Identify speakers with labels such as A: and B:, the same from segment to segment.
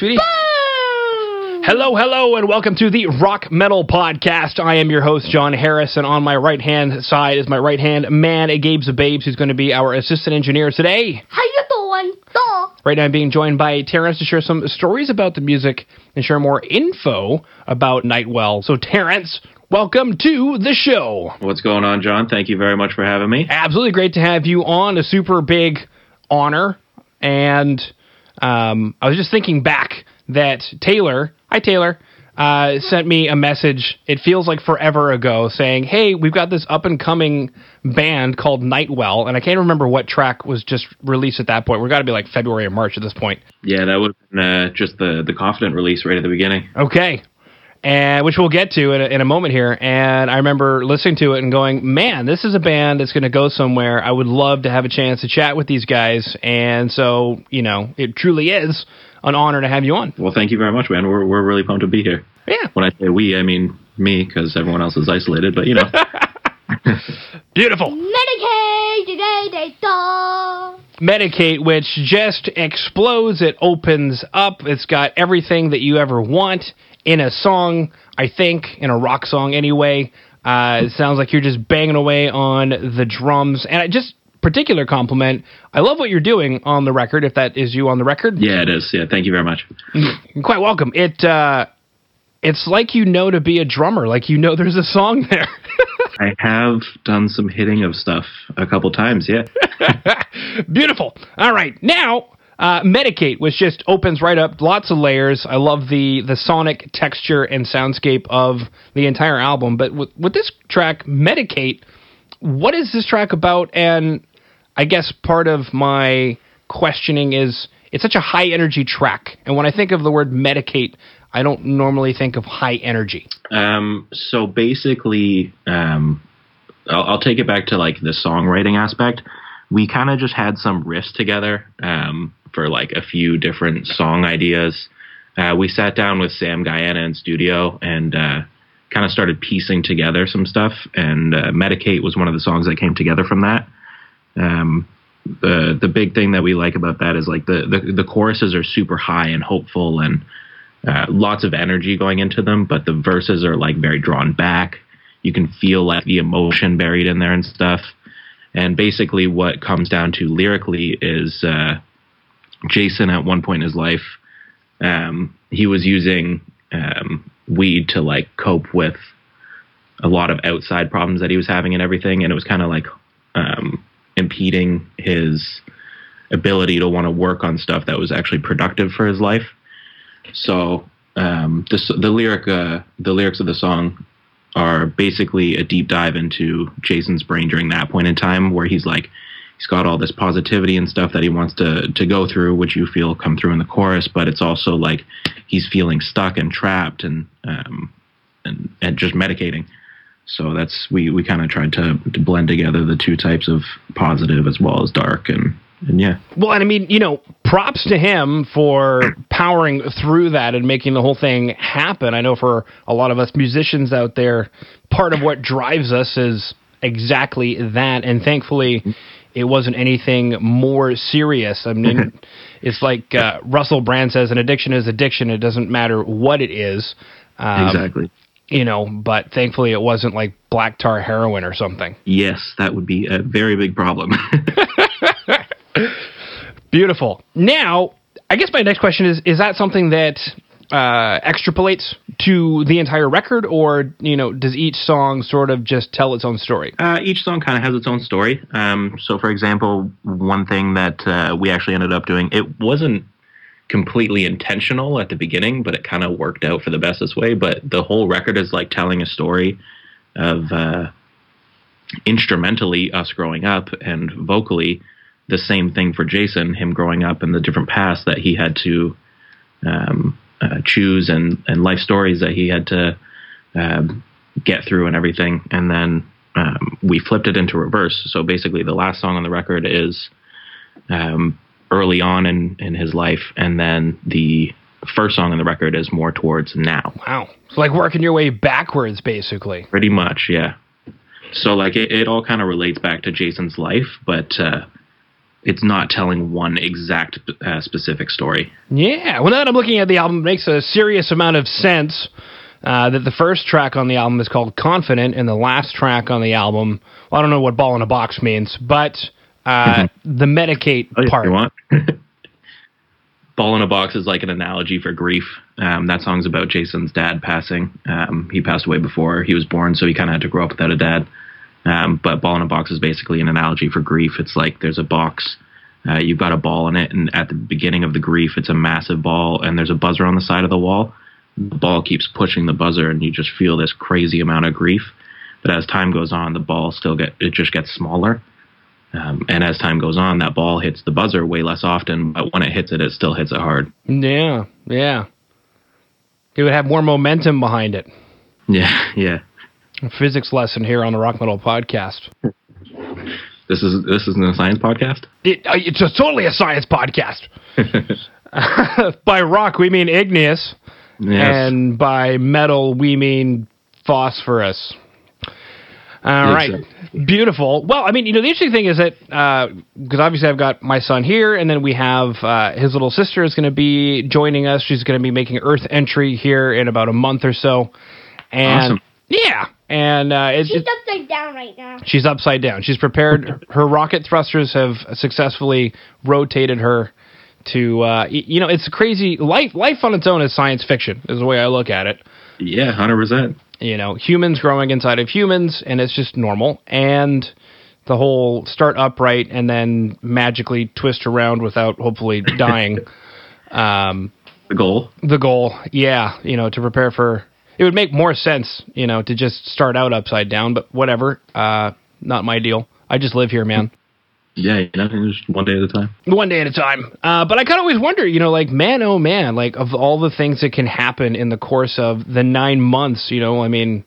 A: Sweetie? Hello, hello, and welcome to the Rock Metal Podcast. I am your host, Jon Harris, and on my right hand side is my right hand man, Gabe Zababes, who's going to be our assistant engineer today.
B: How you doing? Duh.
A: Right now, I'm being joined by Terrence to share some stories about the music and share more info about Nightwell. So, Terrence, welcome to the show.
C: What's going on, Jon? Thank you very much for having me.
A: Absolutely great to have you on. A super big honor. And um, I was just thinking back that Taylor, hi Taylor, uh, sent me a message. It feels like forever ago, saying, "Hey, we've got this up and coming band called Nightwell," and I can't remember what track was just released at that point. We're got to be like February or March at this point.
C: Yeah, that would have been uh, just the the confident release right at the beginning.
A: Okay. And which we'll get to in a, in a moment here. And I remember listening to it and going, man, this is a band that's going to go somewhere. I would love to have a chance to chat with these guys. And so, you know, it truly is an honor to have you on.
C: Well, thank you very much, man. We're we're really pumped to be here.
A: Yeah.
C: When I say we, I mean me, because everyone else is isolated. But you know,
A: Beautiful.
B: Medicate today, they duh.
A: Medicate, which just explodes. It opens up. It's got everything that you ever want in a song, I think, in a rock song anyway. Uh, it sounds like you're just banging away on the drums. And I just, particular compliment, I love what you're doing on the record, if that is you on the record.
C: yeah, it is. Yeah, thank you very much.
A: You're quite welcome. It, uh, it's like you know to be a drummer, like you know there's a song there.
C: I have done some hitting of stuff a couple times. Yeah.
A: Beautiful. All right, now uh, Medicate, which just opens right up, lots of layers. I love the the sonic texture and soundscape of the entire album. But with, with this track, Medicate, what is this track about? And I guess part of my questioning is it's such a high energy track, and when I think of the word medicate, I don't normally think of high energy.
C: Um, so basically, um, I'll, I'll take it back to like the songwriting aspect. We kind of just had some riffs together um, for like a few different song ideas. Uh, we sat down with Sam Guyana in studio and uh, kind of started piecing together some stuff. And uh, Medicate was one of the songs that came together from that. Um, the the big thing that we like about that is like the the, the choruses are super high and hopeful and uh, lots of energy going into them, but the verses are like very drawn back. You can feel like the emotion buried in there and stuff. And basically, what comes down to lyrically is uh, Jason at one point in his life, um, he was using um, weed to like cope with a lot of outside problems that he was having and everything, and it was kind of like um, impeding his ability to want to work on stuff that was actually productive for his life. So um, the the lyric uh, the lyrics of the song are basically a deep dive into Jason's brain during that point in time, where he's like he's got all this positivity and stuff that he wants to to go through, which you feel come through in the chorus, but it's also like he's feeling stuck and trapped and um, and and just medicating. So that's we we kind of tried to, to blend together the two types of positive as well as dark and and yeah.
A: Well, and I mean, you know, props to him for powering through that and making the whole thing happen. I know for a lot of us musicians out there, part of what drives us is exactly that. And thankfully, it wasn't anything more serious. I mean, it's like uh, Russell Brand says an addiction is addiction. It doesn't matter what it is. Um,
C: exactly.
A: You know, but thankfully it wasn't like black tar heroin or something.
C: Yes, that would be a very big problem.
A: Beautiful. Now, I guess my next question is: Is that something that uh, extrapolates to the entire record, or you know, does each song sort of just tell its own story?
C: Uh, each song kind of has its own story. Um, so, for example, one thing that uh, we actually ended up doing, it wasn't completely intentional at the beginning, but it kind of worked out for the bestest way. But the whole record is like telling a story of uh, instrumentally us growing up and vocally the same thing for Jason, him growing up and the different paths that he had to um, choose and, and life stories that he had to um, get through and everything. And then um, we flipped it into reverse. So basically, the last song on the record is um, early on in, in his life, and then the first song on the record is more towards now.
A: Wow, it's like working your way backwards, basically.
C: Pretty much, yeah. So like it, it all kind of relates back to Jason's life, but uh, it's not telling one exact uh, specific story.
A: Yeah. Well, now that I'm looking at the album, it makes a serious amount of sense. Uh, that the first track on the album is called Confident, and the last track on the album, well, I don't know what ball in a box means, but uh, the Medicate
C: Oh,
A: part.
C: you want? Ball in a box is like an analogy for grief. Um, that song's about Jason's dad passing. Um, he passed away before he was born, so he kind of had to grow up without a dad. Um, but ball in a box is basically an analogy for grief. It's like there's a box, uh, you've got a ball in it, and at the beginning of the grief, it's a massive ball, and there's a buzzer on the side of the wall. The ball keeps pushing the buzzer, and you just feel this crazy amount of grief. But as time goes on, the ball still get it just gets smaller. Um, and as time goes on, that ball hits the buzzer way less often, but when it hits it, it still hits it hard.
A: Yeah, yeah. It would have more momentum behind it.
C: Yeah, yeah.
A: A physics lesson here on the Rock Metal Podcast.
C: This is this isn't a science podcast.
A: It, uh, it's a, totally a science podcast. by rock, we mean igneous,
C: Yes.
A: and by metal, we mean phosphorus. All right,
C: Exactly.
A: beautiful. Well, I mean, you know, the interesting thing is that because obviously I've got my son here, and then we have uh, his little sister is going to be joining us. She's going to be making Earth entry here in about a month or so, and
C: Awesome.
A: yeah, and uh, it's,
B: She's
A: it's
B: upside down right now.
A: She's upside down. She's prepared. Her rocket thrusters have successfully rotated her to. Uh, y- you know, it's crazy. Life, life on its own is science fiction. Is the way I look at it.
C: yeah, hundred percent.
A: You know, humans growing inside of humans, and it's just normal. And the whole start upright and then magically twist around without hopefully dying. um,
C: The goal.
A: the goal, yeah, you know, to prepare for. It would make more sense, you know, to just start out upside down, but whatever. Uh, not my deal. I just live here, man.
C: Yeah, you know, just one day at a time.
A: One day at a time. Uh, but I kind of always wonder, you know, like, man, oh man, like, of all the things that can happen in the course of the nine months, you know, I mean,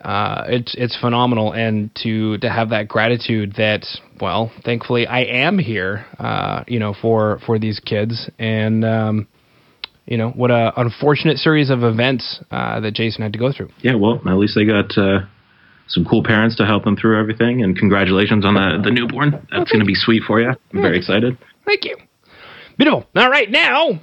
A: uh, it's it's phenomenal, and to to have that gratitude that, well, thankfully I am here, uh, you know, for for these kids, and um, you know, what a unfortunate series of events uh, that Jason had to go through.
C: Yeah, well, at least they got uh, some cool parents to help them through everything, and congratulations on the the newborn. That's going to be sweet for you. I'm very excited.
A: Thank you. Beautiful. All right, now, I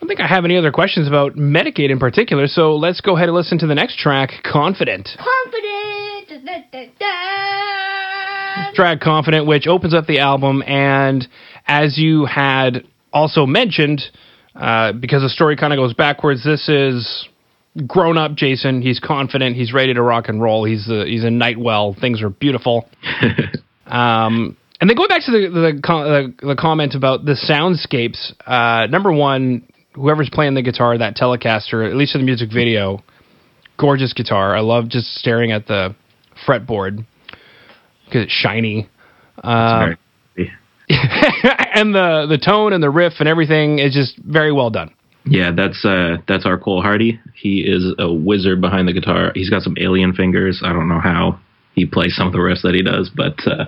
A: don't think I have any other questions about Medicate in particular, so let's go ahead and listen to the next track, Confident.
B: Confident. Da, da, da, da.
A: Track Confident, which opens up the album, and as you had also mentioned, uh, because the story kind of goes backwards, this is grown up Jason. He's confident. He's ready to rock and roll. He's a, he's a Nightwell. Things are beautiful. Um, and then going back to the the, the, the comment about the soundscapes, uh, number one, whoever's playing the guitar, that Telecaster, at least in the music video, gorgeous guitar. I love just staring at the fretboard because it's shiny. Uh,
C: Very-
A: and the the tone and the riff and everything is just very well done.
C: Yeah, that's uh that's our Cole Hardy. He is a wizard behind the guitar. He's got some alien fingers. I don't know how he plays some of the riffs that he does, but uh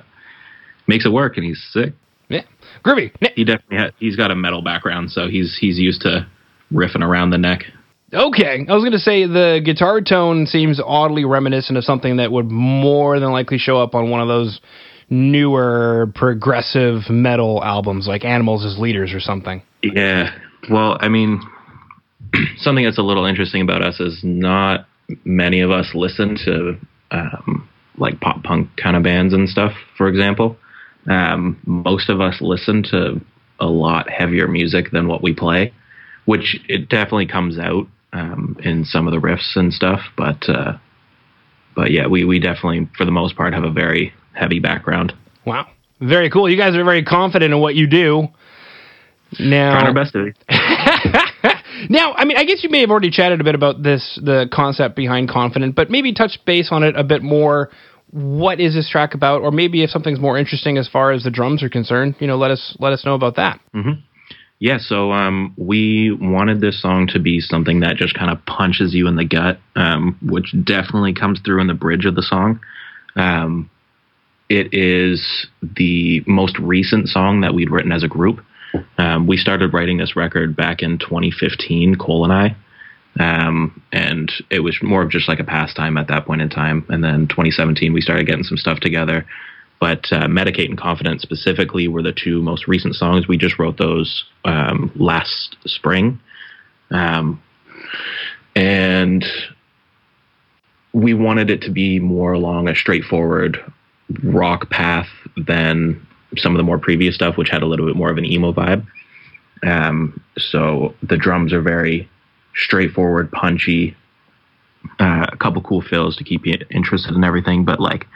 C: makes it work and he's sick.
A: Yeah, groovy.
C: He definitely ha- he's got a metal background, so he's he's used to riffing around the neck.
A: Okay, I was going to say the guitar tone seems oddly reminiscent of something that would more than likely show up on one of those newer progressive metal albums like Animals as Leaders or something.
C: Yeah. Well, I mean, something that's a little interesting about us is not many of us listen to um, like pop punk kind of bands and stuff. For example, um, most of us listen to a lot heavier music than what we play, which it definitely comes out um, in some of the riffs and stuff. But uh, but yeah, we we definitely for the most part have a very heavy background.
A: Wow. Very cool. You guys are very confident in what you do. Now,
C: Trying our best to.
A: now, I mean, I guess you may have already chatted a bit about this, the concept behind Confident, but maybe touch base on it a bit more. What is this track about, or maybe if something's more interesting as far as the drums are concerned, you know, let us let us know about that.
C: Yeah, so um, we wanted this song to be something that just kind of punches you in the gut, um, which definitely comes through in the bridge of the song. Um, it is the most recent song that we'd written as a group. Um, we started writing this record back in 2015, Cole and I, um, and it was more of just like a pastime at that point in time. And then 2017, we started getting some stuff together. but uh, Medicate and Confident specifically were the two most recent songs. We just wrote those um, last spring. Um, and we wanted it to be more along a straightforward rock path than some of the more previous stuff, which had a little bit more of an emo vibe. Um, so the drums are very straightforward, punchy, uh, a couple cool fills to keep you interested in everything, but like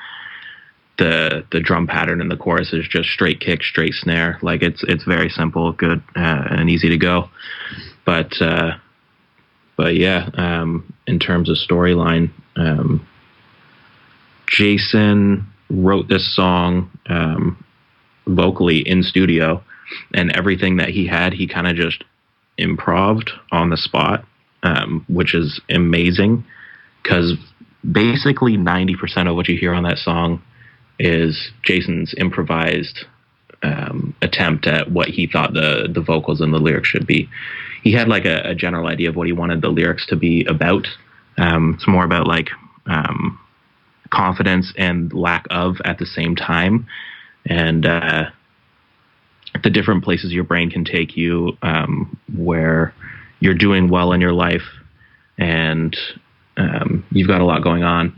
C: the the drum pattern in the chorus is just straight kick, straight snare. Like it's it's very simple, good, uh, and easy to go. But uh, but yeah, um, in terms of storyline, um, Jason wrote this song um, vocally in studio, and everything that he had, he kind of just improved on the spot, um, which is amazing because basically 90% of what you hear on that song is Jason's improvised um, attempt at what he thought the the vocals and the lyrics should be. He had like a, a general idea of what he wanted the lyrics to be about. Um, it's more about like um, confidence and lack of at the same time, and uh, the different places your brain can take you um, where you're doing well in your life and um, you've got a lot going on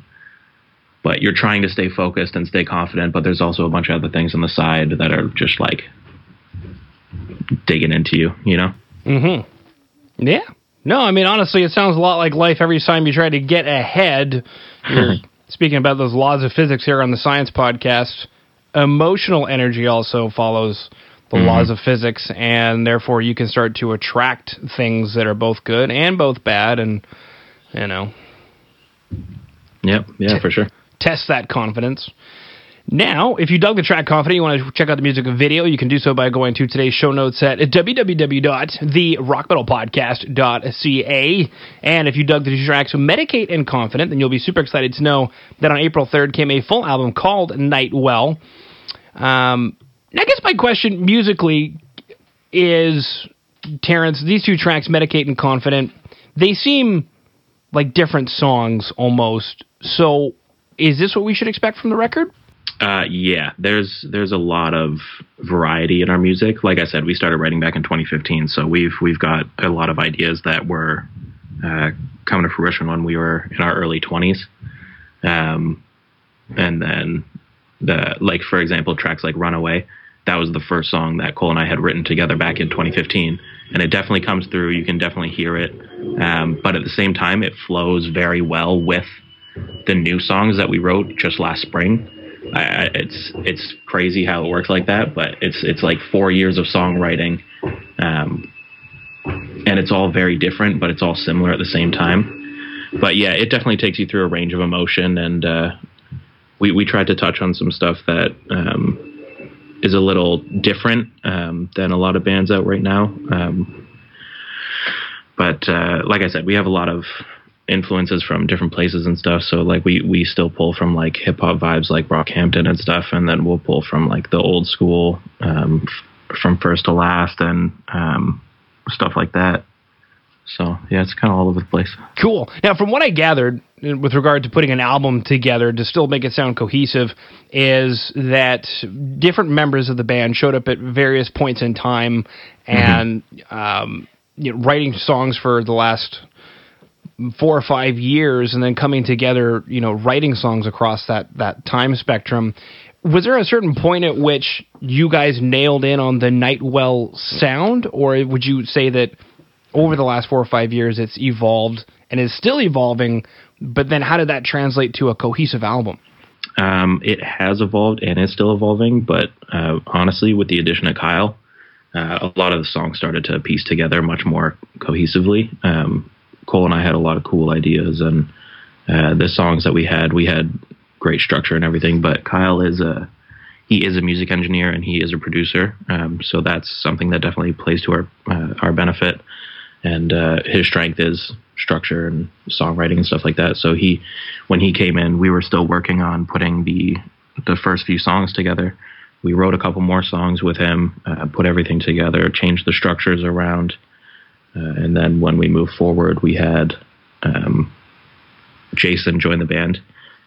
C: but you're trying to stay focused and stay confident but there's also a bunch of other things on the side that are just like digging into you you know
A: Mm-hmm. Yeah. No, I mean honestly, it sounds a lot like life. Every time you try to get ahead, you're speaking about those laws of physics here on the Science Podcast. Emotional energy also follows the mm-hmm. laws of physics, and therefore you can start to attract things that are both good and both bad, and you know
C: yep yeah for sure
A: test that confidence. Now, if you dug the track Confident, you want to check out the music video, you can do so by going to today's show notes at www.therockmetalpodcast.ca. And if you dug the tracks Medicate and Confident, then you'll be super excited to know that on April 3rd came a full album called Nightwell. Um, I guess my question musically is, Terrence, these two tracks, Medicate and Confident, they seem like different songs almost. So is this what we should expect from the record?
C: Uh, yeah, there's there's a lot of variety in our music. Like I said, we started writing back in 2015, so we've we've got a lot of ideas that were uh, coming to fruition when we were in our early 20s. Um, and then the like for example, tracks like "Runaway," that was the first song that Cole and I had written together back in 2015, and it definitely comes through. You can definitely hear it, um, but at the same time, it flows very well with the new songs that we wrote just last spring. I, it's it's crazy how it works like that, but it's it's like four years of songwriting, um, and it's all very different, but it's all similar at the same time. But yeah, it definitely takes you through a range of emotion, and uh, we we tried to touch on some stuff that um, is a little different um, than a lot of bands out right now. Um, but uh, like I said, we have a lot of influences from different places and stuff. So like we we still pull from like hip hop vibes like Brockhampton and stuff, and then we'll pull from like the old school um, f- from first to last and um, stuff like that. So yeah, it's kind of all over the place.
A: Cool. Now, from what I gathered with regard to putting an album together to still make it sound cohesive, is that different members of the band showed up at various points in time and um, you know, writing songs for the last four or five years, and then coming together, you know, writing songs across that that time spectrum. Was there a certain point at which you guys nailed in on the Nightwell sound, or would you say that over the last four or five years it's evolved and is still evolving? But then, how did that translate to a cohesive album?
C: Um, it has evolved and is still evolving, but uh, honestly, with the addition of Kyle, uh, a lot of the songs started to piece together much more cohesively. Um, Cole and I had a lot of cool ideas, and uh, the songs that we had, we had great structure and everything. But Kyle is a he is a music engineer and he is a producer, um, so that's something that definitely plays to our uh, our benefit. And uh, his strength is structure and songwriting and stuff like that. So he, when he came in, we were still working on putting the the first few songs together. We wrote a couple more songs with him, uh, put everything together, changed the structures around, uh, and then when we moved forward, we had um, Jason join the band,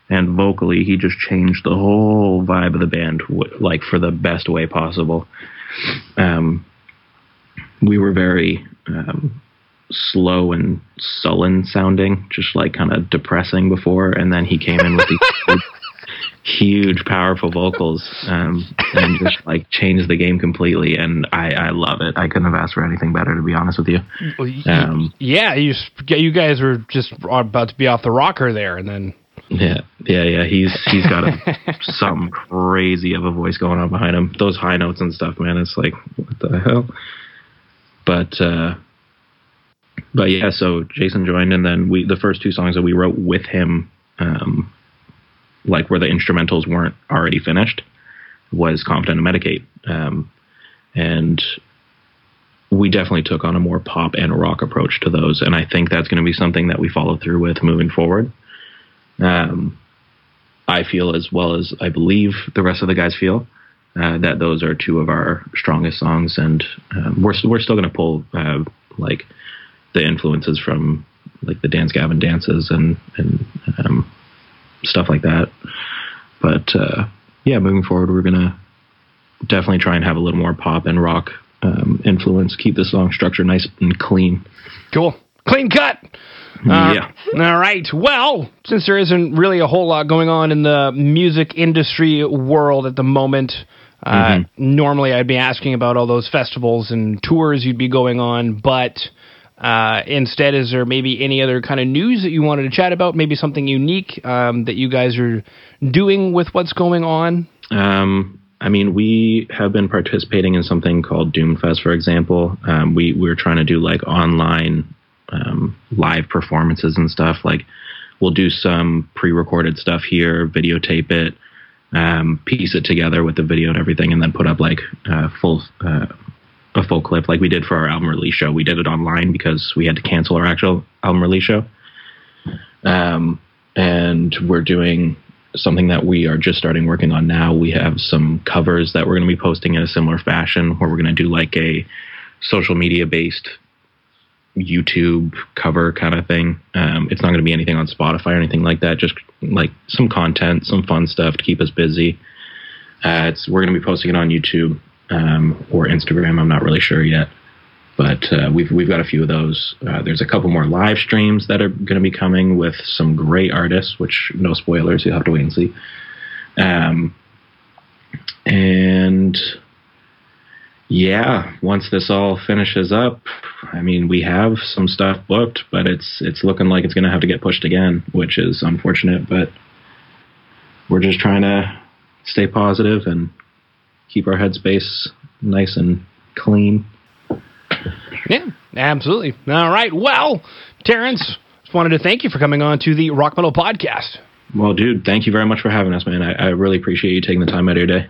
C: and vocally he just changed the whole vibe of the band like for the best way possible. Um, we were very um, slow and sullen sounding just like kind of depressing before. And then he came in with these huge powerful vocals um, and just like changed the game completely and I, I love it i couldn't have asked for anything better to be honest with you Um,
A: yeah, you you guys were just about to be off the rocker there, and then
C: Yeah, yeah, yeah. He's he's got a, something crazy of a voice going on behind him. Those high notes and stuff, man. It's like what the hell. But uh, but yeah. So Jason joined, and then we the first two songs that we wrote with him, um, like where the instrumentals weren't already finished, was "Confident and Medicate," um, and we definitely took on a more pop and rock approach to those, and I think that's going to be something that we follow through with moving forward. Um, I feel as well as I believe the rest of the guys feel uh, that those are two of our strongest songs, and um, we're we're still going to pull uh, like the influences from like the Dance Gavin dances and and um, stuff like that. But uh, yeah, moving forward, we're gonna definitely try and have a little more pop and rock um, influence. Keep the song structure nice and clean.
A: cool, clean cut. Uh,
C: yeah.
A: All right. Well, since there isn't really a whole lot going on in the music industry world at the moment, uh, normally I'd be asking about all those festivals and tours you'd be going on, but uh, instead, is there maybe any other kind of news that you wanted to chat about? Maybe something unique um, that you guys are doing with what's going on?
C: Um, I mean, we have been participating in something called Doomfest, for example. Um, we we're trying to do like online um, live performances and stuff. Like, we'll do some pre-recorded stuff here, videotape it, um, piece it together with the video and everything, and then put up like uh, full uh, a full clip, like we did for our album release show. We did it online because we had to cancel our actual album release show. Um, and we're doing something that we are just starting working on now. We have some covers that we're going to be posting in a similar fashion where we're going to do like a social media based YouTube cover kind of thing. Um, it's not going to be anything on Spotify or anything like that, just like some content, some fun stuff to keep us busy. Uh, we're going to be posting it on YouTube um, or Instagram. I'm not really sure yet. But uh, we've we've got a few of those. Uh, there's a couple more live streams that are going to be coming with some great artists, which no spoilers. You'll have to wait and see. Um, and yeah, once this all finishes up, I mean, we have some stuff booked, but it's it's looking like it's going to have to get pushed again, which is unfortunate. But we're just trying to stay positive and keep our headspace nice and clean.
A: Yeah, absolutely. All right. Well, Terrence, just wanted to thank you for coming on to the Rock Metal Podcast.
C: Well, dude, thank you very much for having us, man. I, I really appreciate you taking the time out of your day.